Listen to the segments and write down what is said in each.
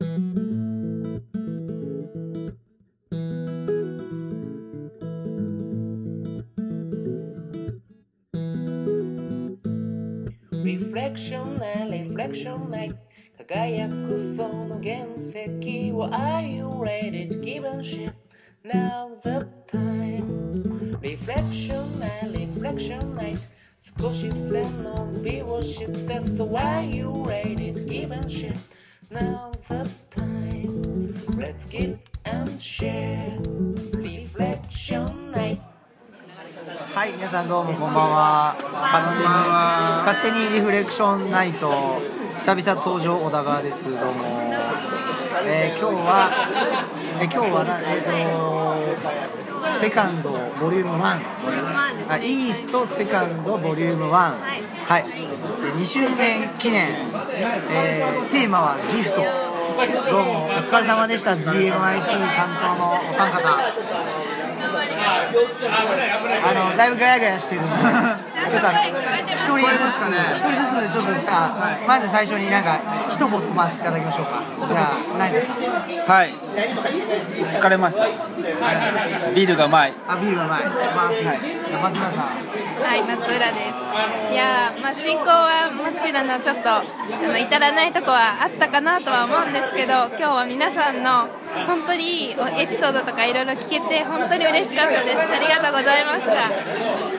リフレクションないリフレクションない輝くその原石を Are you ready to give a shit? Now the time リフレクションないリフレクションない少し背伸びをして So are you ready to give a shit? Now はい、皆さんどうもこんばんは。勝手に勝手にリフレクションナイト久々登場小田川です。どうも。えー今日は、えー今日はなえっ、とセカンドボリューム1。あイーストセカンドボリューム1。はい。で2周年記念、えーテーマはギフト。どうもお疲れ様でした。GMIT 担当のお三方。あのだいぶガヤガヤしてるんで、ちょっと一人ずつ、一人ずつちょっとまず最初になんか一言まずいただきましょうか。じゃあ成田さん、はい疲れましたビールがうまいあビールうまい、素晴らしい。松村さん、はい、松浦です。いやー、まあ、進行はもちろんちょっとあの至らないとこはあったかなとは思うんですけど、今日は皆さんの本当にいいエピソードとかいろいろ聞けて本当に嬉しかったです。ありがとうございました。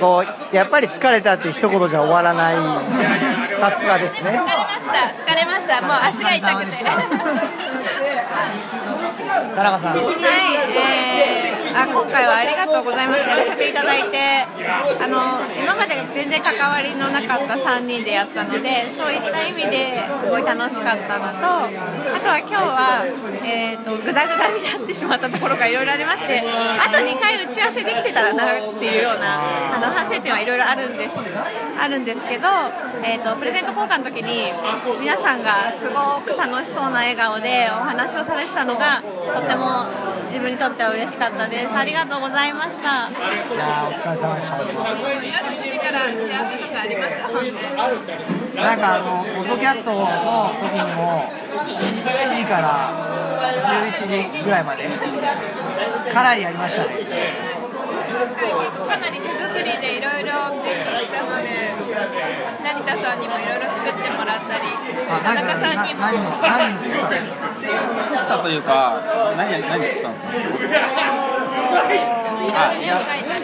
こうやっぱり疲れたって一言じゃ終わらない、さすがですね。疲れました。疲れました。もう足が痛くて。田中さん、はい、えー、あ今回はありがとうございます。やらせていただいて。あの今まで全然関わりのなかった3人でやったのでそういった意味ですごい楽しかったのとあとは今日は、えー、とグダグダになってしまったところがいろいろありましてあと2回打ち合わせできてたらなっていうようなあの反省点はいろいろあるんですあるんですけど、えー、とプレゼント交換の時に皆さんがすごく楽しそうな笑顔でお話をされてたのがとっても自分にとっては嬉しかったです。ありがとうございましたいやーお疲れ様でした。夜7時から打ち合わせとかありました。本当なんかあのポッドキャストの時にも 7, 7時から11時ぐらいまでかなりやりましたね。かなり手作りでいろいろ準備したので成田さんにもいろいろ作ってもらったりあ田中さんにもな何を何を作ったの？作ったというか何何作ったんですか？あ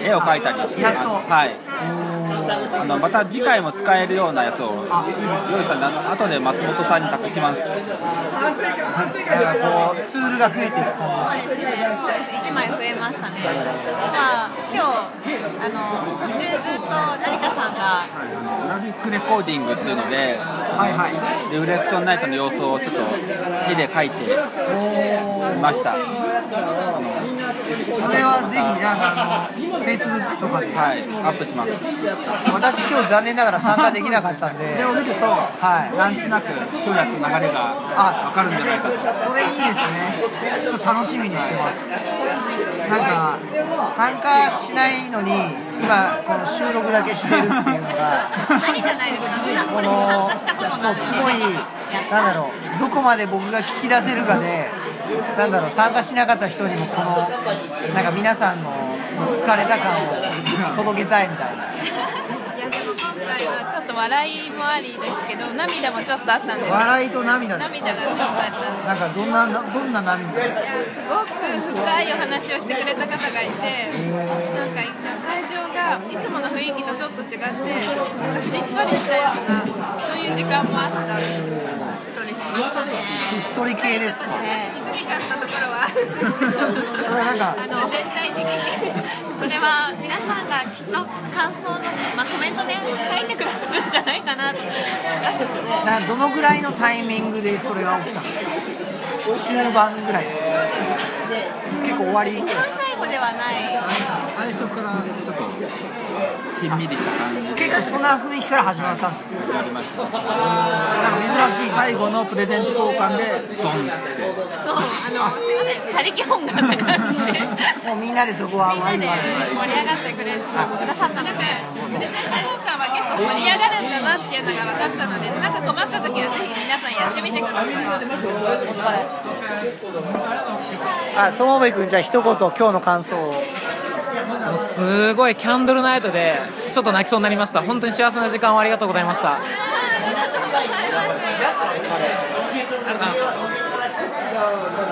絵を描いたりイラスト。はい。あのまた次回も使えるようなやつを用意したんであ後で松本さんに託します。なんかこうツールが増えていく感じです1枚増えましたね。まあ今日あの途中ずっと成田さんが。グラフィックレコーディングっていうのではいはい。リフレクションナイトの様子をちょっと絵で描いてみましたそれはぜひなんかあの Facebook とかで。はい。アップします。私今日残念ながら参加できなかったんで。これを見るとはい。なんとなく今日やった流れが分かるんじゃないかと。それいいですね。ちょっと楽しみにしてます。なんか参加しないのに今この収録だけしてるっていうのが 何じゃないですこのそうすごいなんだろう。どこまで僕が聞き出せるかでなんだろう参加しなかった人にもこのなんか皆さんの疲れた感を届けたいみたいな。いやでも今回はちょっと笑いもありですけど涙もちょっとあったんです。よ笑いと涙です涙がちょっとあったんでなんかどんななどんな涙？いやすごく深いお話をしてくれた方がいてなんか会場がいつもの雰囲気とちょっと違ってなんかしっとりしたようなそういう時間もあったしっとり系ですか？しすぎちゃったところは。それはなんかあの全体的に。これは皆さんがきっと感想の、まあ、コメントで書いてくださるんじゃないかななどのぐらいのタイミングでそれが起きたんですか？終盤ぐらいですか？結構終わり？一番最後ではない最初からちょっとしんみりした感じで。結構そんな雰囲気から始まったんですか？やりました。なんか珍しい。最後のプレゼント交換でドンって。そうあのすいません他力本願な感じで。もうみんなでそこはワイワイ盛り上がってくれくださった。のでプレゼント交換は結構盛り上がるんだなっていうのが分かったのでなんか困った時はぜひ皆さんんやってみてください。あ友部君じゃあ一言今日の感想をもうすごいキャンドルナイトでちょっと泣きそうになりました。本当に幸せな時間をありがとうございました。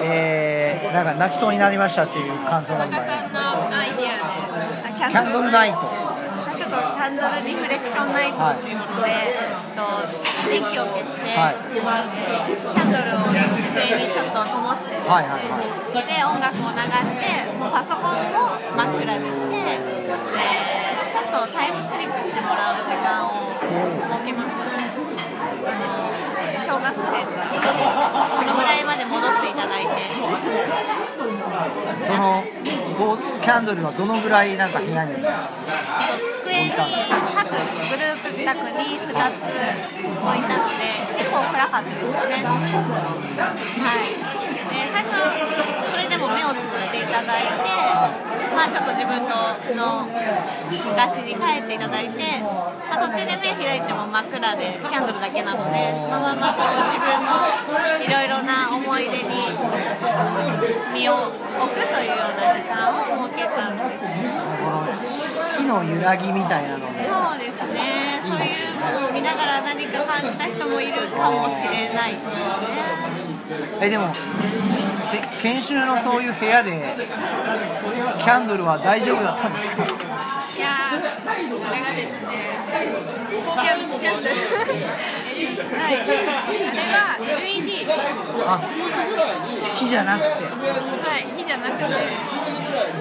えー、なんか泣きそうになりましたっていう感想が今田中さんのアイディアでキキャンドルナイト。ちょっとキャンドルリフレクションナイトっていうことで、えっと電気を消して、はい。えーキャンドルを机にちょっと灯してですね、はいはいはい。で音楽を流してもうパソコンも真っ暗にして、えーちょっとタイムスリップしてもらう時間を設けましたあの小学生とかこのぐらいまで戻っていただいてそのボーキャンドルはどのぐらいなんか部屋に？机に各グループ宅に2つ置いたので結構暗かったですよね。はい。で最初はそれ目をつぶっていただいてまあちょっと自分のの東に帰っていただいて、まあ、途中で目開いても真っ暗でキャンドルだけなのでそのままこう自分のいろいろな思い出に身を置くというような時間を設けたんです火の揺らぎみたいなのもそうですね、そういうものを見ながら何か感じた人もいるかもしれないですね。えでもせ研修のそういう部屋でキャンドルは大丈夫だったんですか？いやー、これがですね、キャンキャンドル。はい、あれは LED、はあ火じゃなくて。い、火じゃなくて、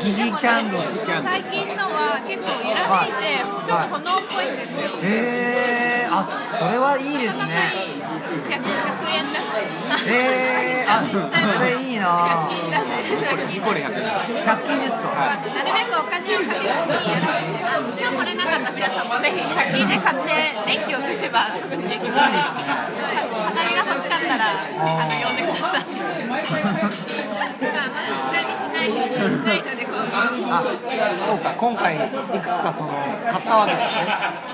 疑似キャンドル最近のは結構揺らめいて、ちょっと炎っぽいんですよ。へえー、あそれはいいですね100 100円だし。へえー、あそれいいな100均だし。これ100円100均ですか？なるべくお金をかけずにやるって。今日来れなかった皆さんもぜひ100均で買って電気を消せばすぐにできます。飾りが欲しかったらあの呼んでください。ないないので、今後。あそうか今回いくつかその買ったわけですね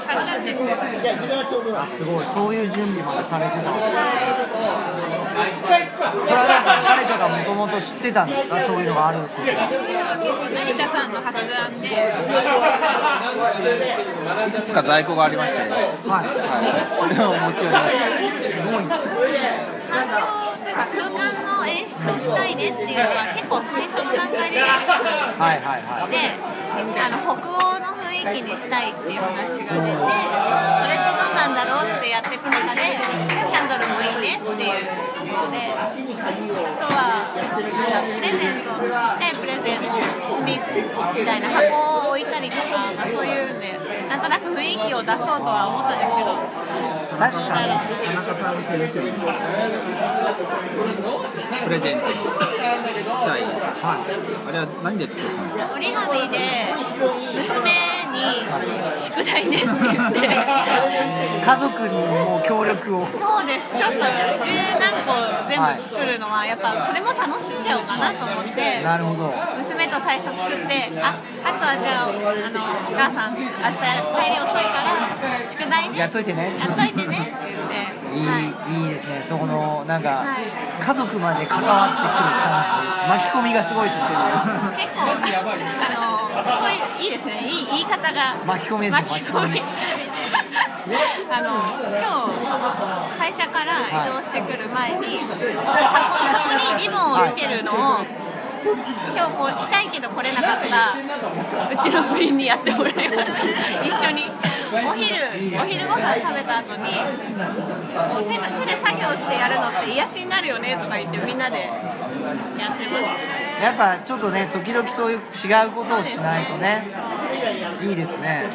買ったんですよ。あすごいそういう準備までされてたわけですそれはなんか誰かがもともと知ってたんですかそういうのがあることはでも結構成田さんの発案で、いくつか在庫がありまして、はい、はいこれを持ち寄りましたすごい環境というか空間の演出をしたいねっていうのが結構最初の段階で出てきたはいはいはいであの北欧の雰囲気にしたい。っていう話が出てそれってどんなんだろうってやっていく中でキャンドルもいいねっていうことであとはなんだプレゼントちっちゃいプレゼント隅みたいな箱を置いたりとか、まあ、そういうんでなんとなく雰囲気を出そうとは思ったんですけど確かに田中さんの手ですよプレゼントちっちゃい、あれは何で作ったんですか？折り紙で娘に宿題ねって言って家族にもう。協力をそうです。ちょっと十何個全部作るのはやっぱそれも楽しんじゃおうかなと思って。なるほど。娘と最初作ってああとはじゃああのお母さん明日帰り遅いから宿題ね。やっといてねやっといてね。って言っていい、はい。い、いですね。そこのなんかはい。家族まで関わってくる感じ。巻き込みがすごいですけど結構あのそういういいですね。いい言い方が巻き込みですよ巻き込み。あの今日会社から移動してくる前に箱箱にリボンをつけるのを今日こう来たいけど来れなかったうちの部員にやってもらいました。一緒に。お昼お昼ご飯食べた後に手の手で作業してやるのって癒しになるよねとか言ってみんなでやってました。やっぱちょっとね時々そういう違うことをしないとねいいですね。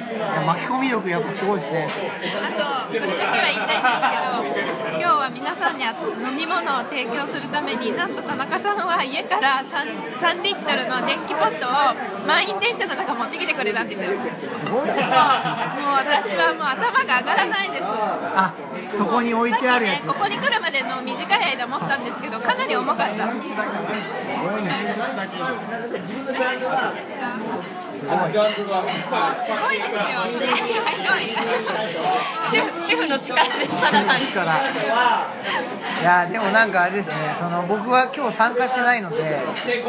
巻き込み力やっぱすごいですね。あと、これだけは言いたいんですけど、は皆さんに飲み物を提供するために、なんと田中さんは家から 3, 3リットルの電気ポットを満員電車の中持ってきてくれたんですよ。すごいですねもう私はもう頭が上がらないです。あそこに置いてあるやつここに来るまでの短い間持ったんですけど、かなり重かった。すごいねすごいすごいですよ。すごい。主婦主婦の力でただ単に力いやでもなんかあれですねその僕は今日参加してないので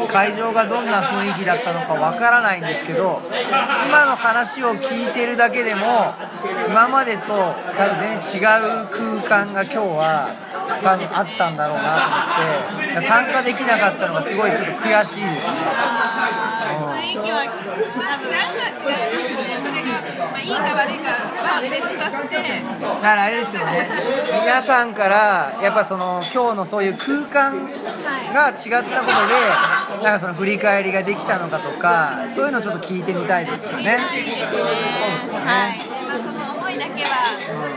会場がどんな雰囲気だったのかわからないんですけど今の話を聞いてるだけでも今までと多分全然違う空間が今日は多分あったんだろうなと思って参加できなかったのがすごいちょっと悔しいですね。雰囲気はまあ違うのは違いますねそれが、まあ、いいか悪いかは別として。だからあれですよね。皆さんからやっぱその今日のそういう空間が違ったことでなんかその振り返りができたのかとかそういうのをちょっと聞いてみたいですよね。はい。ですね。はい。まあその思いだけは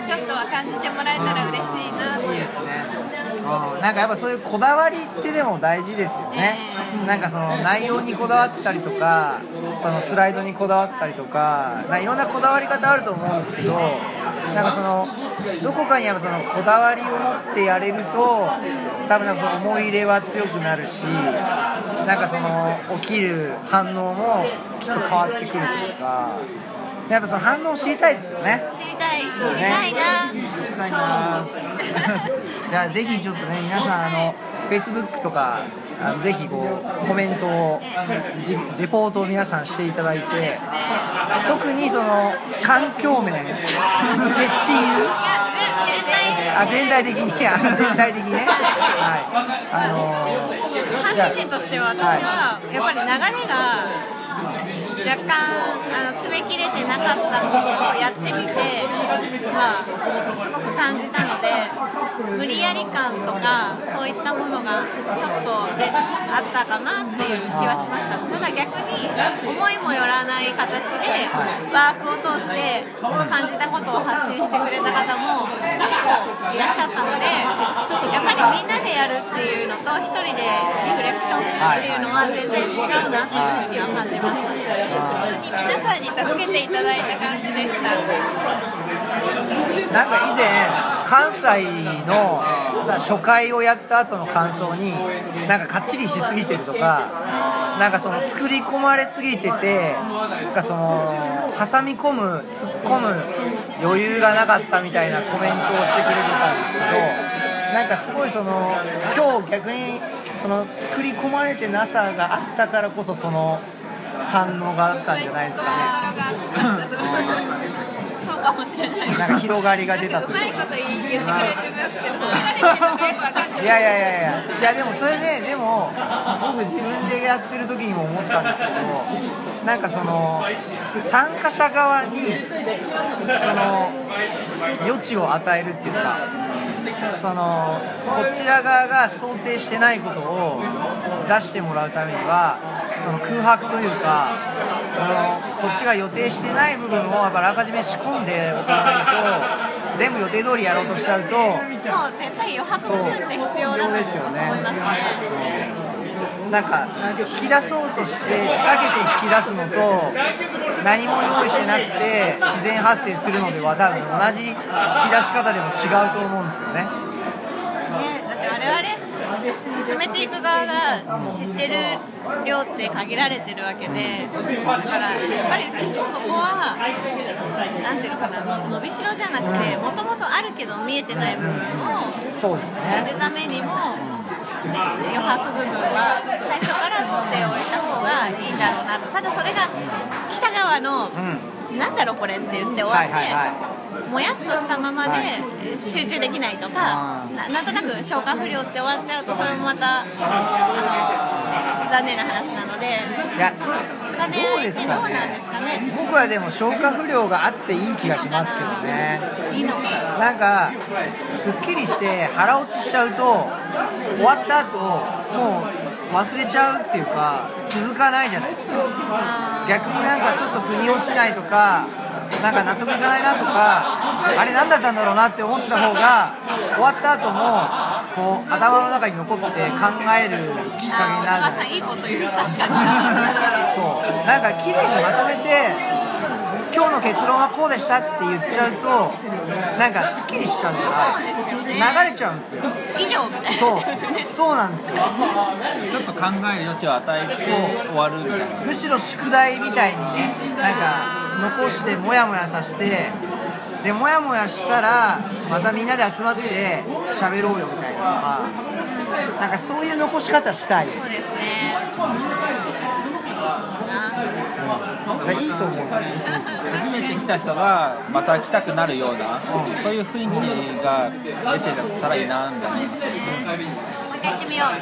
ちょっとは感じてもらえたら嬉しいなっていう。うんなんかやっぱそういうこだわりってでも大事ですよね。なんかその内容にこだわったりとかそのスライドにこだわったりとかないろんなこだわり方あると思うんですけどなんかそのどこかにやっぱそのこだわりを持ってやれると多分なんかその思い入れは強くなるしなんかその起きる反応もきっと変わってくるというかやっぱその反応を知りたいですよね。知りたい。知りたいな。知りたいな。じゃあぜひちょっとね皆さんあの Facebook とかあのぜひこうコメントをじレポートを皆さんしていただいて特にその環境面セッティング？あ全体的にあ全体的にね。はい。あのー初めてとしては私はやっぱり流れが若干あの詰め切れてなかったのをやってみてまあすごく感じたので無理やり感とかそういったものがちょっとであったかなっていう気はしました。ただ逆に思いもよらない形でワークを通して感じたことを発信してくれた方も結構いらっしゃったのでやっぱりみんなでやるっていうのと一人でリフレクションするっていうのは全然違うなっていうふうには感じました本当に皆さんに助けていただいた感じでした。なんか以前関西のさ初回をやった後の感想になんかかっちりしすぎてるとかなんかその作り込まれすぎててなんかその挟み込む突っ込む余裕がなかったみたいなコメントをしてくれてたんですけどなんかすごいその今日逆にその作り込まれてなさがあったからこそその反応があったんじゃないですかね。なんか広がりが出たうというか。いやいやいやいやいやでもそれででも僕自分でやってる時にも思ったんですけどなんかその参加者側にその余地を与えるっていうかそのこちら側が想定してないことを出してもらうためにはその空白というかあのこっちが予定してない部分をやっぱあらかじめ仕込んでおかないと全部予定通りやろうとしちゃうとそう絶対余白部分って必要だと思いますねなんか引き出そうとして仕掛けて引き出すのと何も用意してなくて自然発生するのでは多分同じ引き出し方でも違うと思うんですよね。ね、だって我々進めていく側が知ってる量って限られてるわけでだからやっぱりそこはなんていうのかな伸びしろじゃなくてもともとあるけど見えてない部分を。知るためにも余白部分は最初から取っておいた方がいいんだろうなと。ただそれが北側の、なんだろうこれって言って終わって、はいはいはい。もやっとしたままで集中できないとか、ななんとなく消化不良って終わっちゃうとそれもまたあの残念な話なのでどうですかね僕はでも消化不良があっていい気がしますけどね。なんかすっきりして腹落ちしちゃうと終わった後もう忘れちゃうっていうか続かないじゃないですか。あ逆になんかちょっと腑に落ちないとかなんか納得いかないなとかあれ何だったんだろうなって思ってた方が終わった後もこう頭の中に残って考えるきっかけになるお母さんいいこと言う確かにそう。なんか綺麗にまとめて今日の結論はこうでしたって言っちゃうとなんかすっきりしちゃうから流れちゃうんですよ。以上みたいな。そう。そうなんですよ。ちょっと考える余地を与えて終わるみたいな。むしろ宿題みたいにねなんか残してモヤモヤさせてでモヤモヤしたらまたみんなで集まって喋ろうよみたいなかなんかそういう残し方したい。そうですね。いいと思うんですよすごく初めて来た人がまた来たくなるような、そういう雰囲気が出てたらいいなみたいな。もう一ってみようま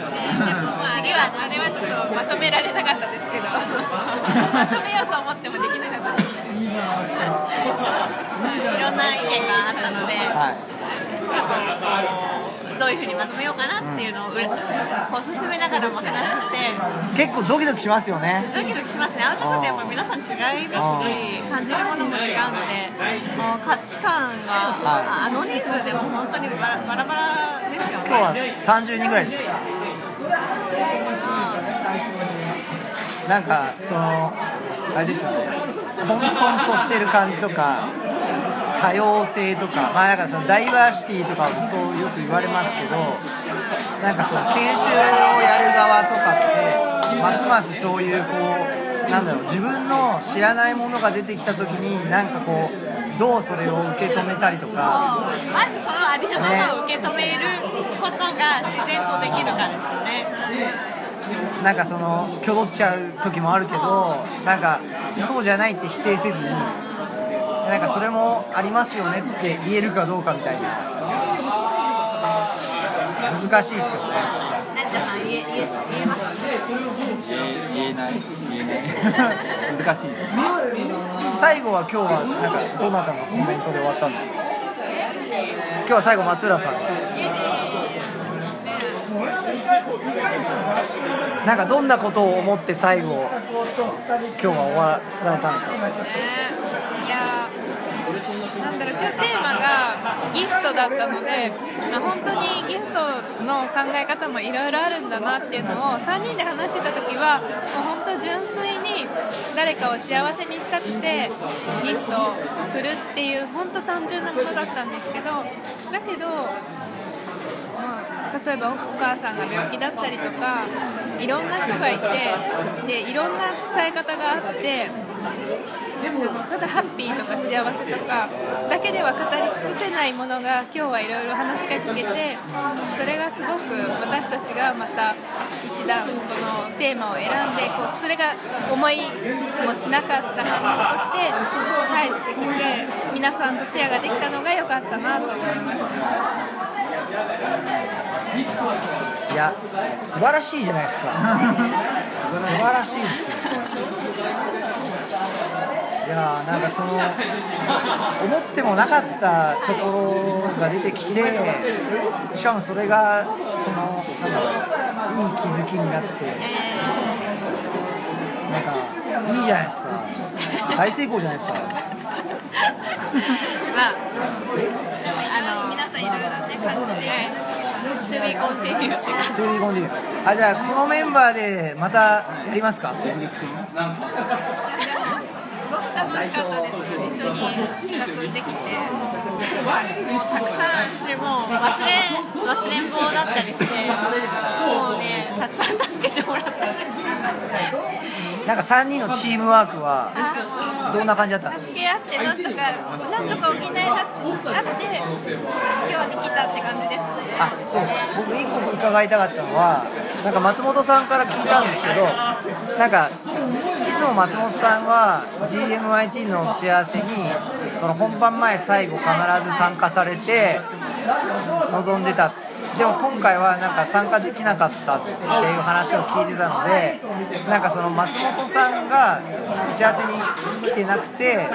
あ、あれはあれはちょっとまとめられなかったですけど。まとめようと思ってもできなかったろんな意見があったのではい。ちょっとあのどういうふうにまとめようかなっていうのをうらこう進めながらも話して。結構ドキドキしますよね。ドキドキしますね。アウトプットやっぱ皆さん違いますし感じるものも違うのでもう価値観が、はあの人数でも本当にバラバラバラですよね。今日は30人ぐらいでした。なんかそのあれですよね混沌としてる感じとか多様性とかまあなんかそのダイバーシティとかもそうよく言われますけどなんかその研修をやる側とかってますますそういうこうなんだろう自分の知らないものが出てきた時になんかこうどうそれを受け止めたりとかまずそのありのままを受け止めることが自然とできるかですよね。なんかその挙動っちゃう時もあるけどなんかそうじゃないって否定せずになんかそれもありますよねって言えるかどうかみたいな。難しいですよね。成田さん言え言え言えます言えない言えない。難しいです。ね最後は今日はなんかどなたのコメントで終わったんですか？今日は最後松浦さんなんかどんなことを思って最後今日は終わられたんですか？いやなんだろう今日テーマがギフトだったので、まあ、本当にギフトの考え方もいろいろあるんだなっていうのを3人で話してた時はもう本当純粋に誰かを幸せにしたくてギフトを振るっていう本当単純なことだったんですけどだけど、例えばお母さんが病気だったりとかいろんな人がいてでいろんな使い方があってただハッピーとか幸せとかだけでは語り尽くせないものが今日はいろいろ話が聞けてそれがすごく私たちがまた一段このテーマを選んでこうそれが思いもしなかった反応として帰ってきて皆さんとシェアができたのが良かったなと思いました。いや素晴らしいじゃないですか。素晴らしいですよ。いやーなんかその思ってもなかったところが出てきてしかもそれがそのいい気づきになってなんかいいじゃないですか。大成功じゃないですか。まあえ？ to be continue あじゃあこのメンバーでまたやりますか？すごく楽しかったです。一緒に企画できて。もうたくさんしもう忘れ忘れん坊だったりしてもうねたくさん助けてもらった なんか3人のチームワークはどんな感じだったんですか？助け合ってなんとかなんとか補いがあって今日に来たって感じですね。あそう。僕一個伺いたかったのはなんか松本さんから聞いたんですけどなんかいつも松本さんは GMIT の打ち合わせにその本番前最後必ず参加されて臨んでたでも今回はなんか参加できなかったっていう話を聞いてたのでなんかその松本さんが打ち合わせに来てなくて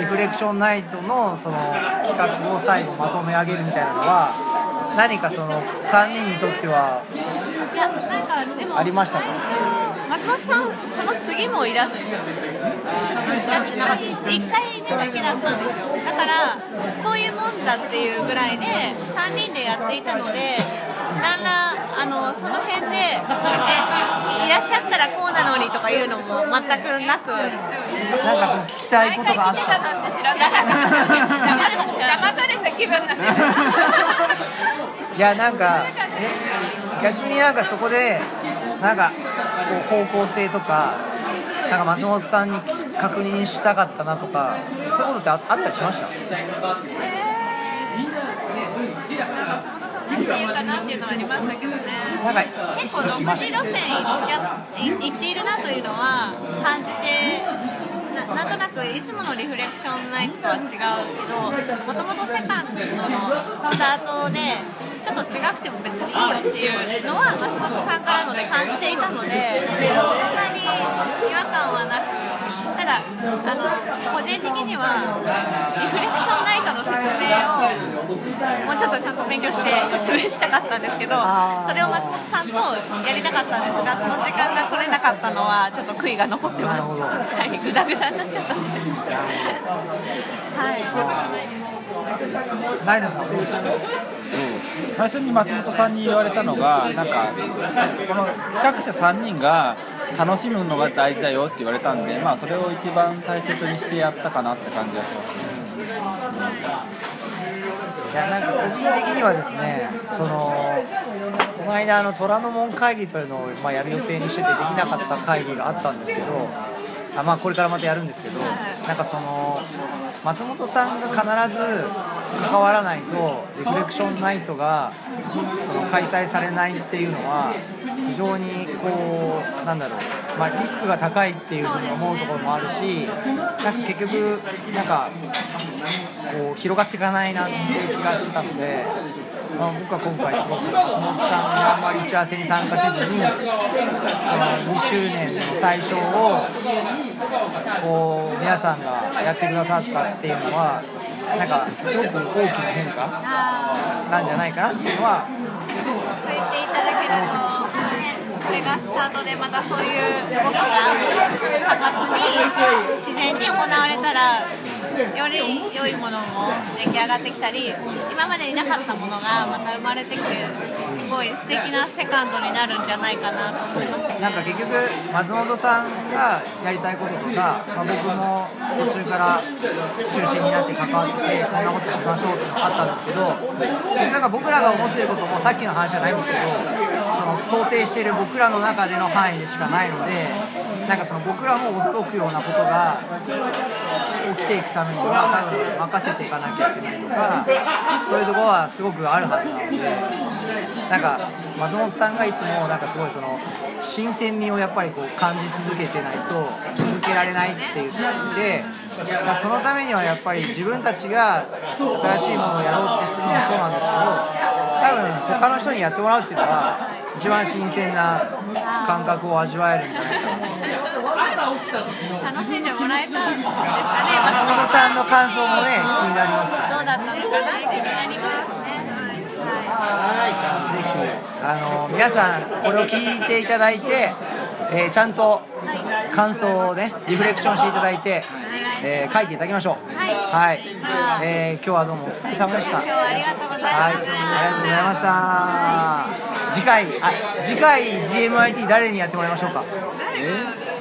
リフレクションナイトのその企画を最後まとめ上げるみたいなのは何かその3人にとってはありましたか？松本さんその次もいらっしゃる。だってなん。か1回目だけだったんですよだからそういうもんだっていうぐらいで3人でやっていたのでなんらあのその辺でいらっしゃったらこうなのにとかいうのも全くなくなんかこう聞きたいことがあっ毎回来てたたなんて知らなかった騙された気分なんですいやなんか逆になんかそこでなんかこう方向性とかなんか松本さんに確認したかったなとかそういうことってああったりしました？松本さん何いうかなっていうのはありましたけどね結構独自路線行っちゃ行っているなというのは感じてななんとなくいつものリフレクションナイトとは違うけどもともとセカンドのスタートでちょっと違くても別にいいよっていうのは松本さんからので感じていたのでそんなに違和感はなくただあの個人的にはリフレクションナイトの説明をもうちょっとちゃんと勉強して説明したかったんですけどそれを松本さんとやりたかったんですがその時間が取れなかったのはちょっと悔いが残ってます。はい。グダグダになっちゃったんですよ。はい成田さんはどうですか？最初に松本さんに言われたのがなんかこの企画者3人が楽しむのが大事だよって言われたんで、まあ、それを一番大切にしてやったかなって感じがしますね。いやなんか個人的にはですねそのこの間あの虎ノ門会議というのを、まあ、やる予定にしててできなかった会議があったんですけどあまあこれからまたやるんですけどなんかその松本さんが必ず関わらないとリフレクションナイトがその開催されないっていうのは非常にこうなんだろう、まあ、リスクが高いっていうふうに思うところもあるしなんか結局なんかこう広がっていかないなっていう気がしてたので、まあ、僕は今回すごく松本さんがあんまり打ち合わせに参加せずにこの2周年の最初をこう皆さんがやってくださったっていうのはなんかすごく大きな変化なんじゃないかなっていうのはこれがスタートでまたそういう動きが活発に自然に行われたらより良いものも出来上がってきたり今までになかったものがまた生まれてきてすごい素敵なセカンドになるんじゃないかなと思います。なんか結局松本さんがやりたいこととか、まあ、僕も途中から中心になって関わってこんなことやりましょうっていうのがあったんですけどなんか僕らが思ってることもさっきの話じゃないんですけどの想定している僕らの中での範囲でしかないのでなんかその僕らも驚くようなことが起きていくためには多分任せていかなきゃいけないとかそういうところはすごくあるはずなのでなんか松本さんがいつもなんかすごいその新鮮味をやっぱりこう感じ続けてないと続けられないって言っていて、まあ、そのためにはやっぱり自分たちが新しいものをやろうってしてるのもそうなんですけど多分他の人にやってもらうっていうのは一番新鮮な感覚を味わえるんじゃないかな。楽しんでもらえたんですかね、松本さんの感想もね気になりますよどうだったのかなって気になりますね。はい。ぜひあの皆さんこれを聞いていただいて、えーちゃんと感想をねリフレクションしていただいて、えー書いていただきましょう。はい。はい、えー今日はどうもお疲れ様でした。今日はありがとうございはい、ます。ありがとうございました。次回あ次回 GMIT 誰にやってもらいましょうか？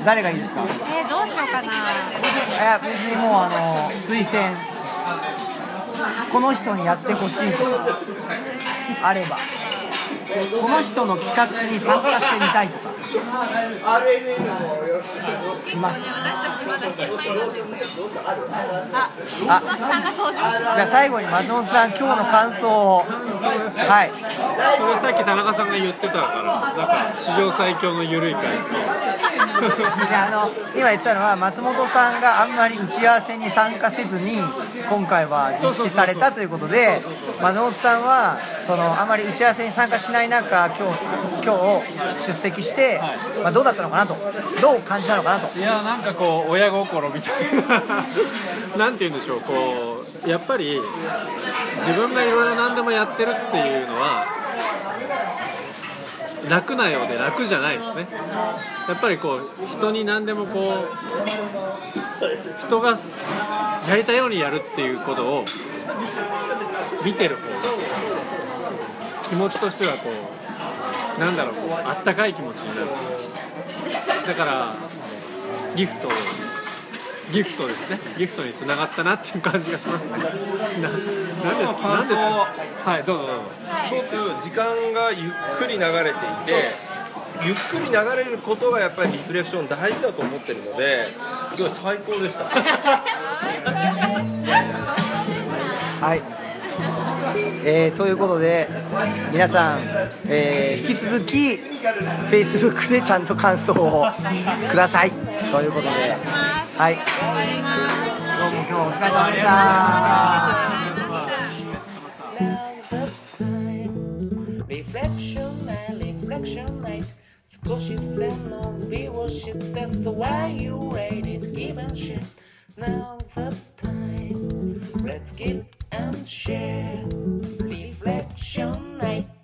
誰がいいですか？いえー、どうしようかな。や別にもうあの推薦。この人にやってほしいとかあれば。この人の企画に参加してみたいとかます私たちまだ失敗なんですよあ、あ松さんが登場します。じゃあ最後に松本さん今日の感想をはいそれさっき田中さんが言ってたからなんか史上最強の緩い回であの今言ってたのは松本さんがあんまり打ち合わせに参加せずに今回は実施されたということで松本さんはそのあんまり打ち合わせに参加しない中今日今日出席して、まあ、どうだったのかなとどう感じたのかなと。いやなんかこう親心。みたいななんて言うんでしょうこうやっぱり自分がいろいろ何でもやってるっていうのは楽なようで楽じゃないですね。やっぱりこう人に何でもこう人がやりたいようにやるっていうことを見てる方が気持ちとしてはこうなんだろうあったかい気持ちになる。だからギフトギフトですね。ギフトにつながったなっていう感じがしますね。ななんですか？ですか？はいどうぞどうぞ。すごく時間がゆっくり流れていてゆっくり流れることがやっぱりリフレクション大事だと思ってるのですごい最高でした。はいえー、ということで皆さん、えー、引き続き Facebook でちゃんと感想をください。ということでいはい,どうも今日お疲れ様でした。少 and share reflection night.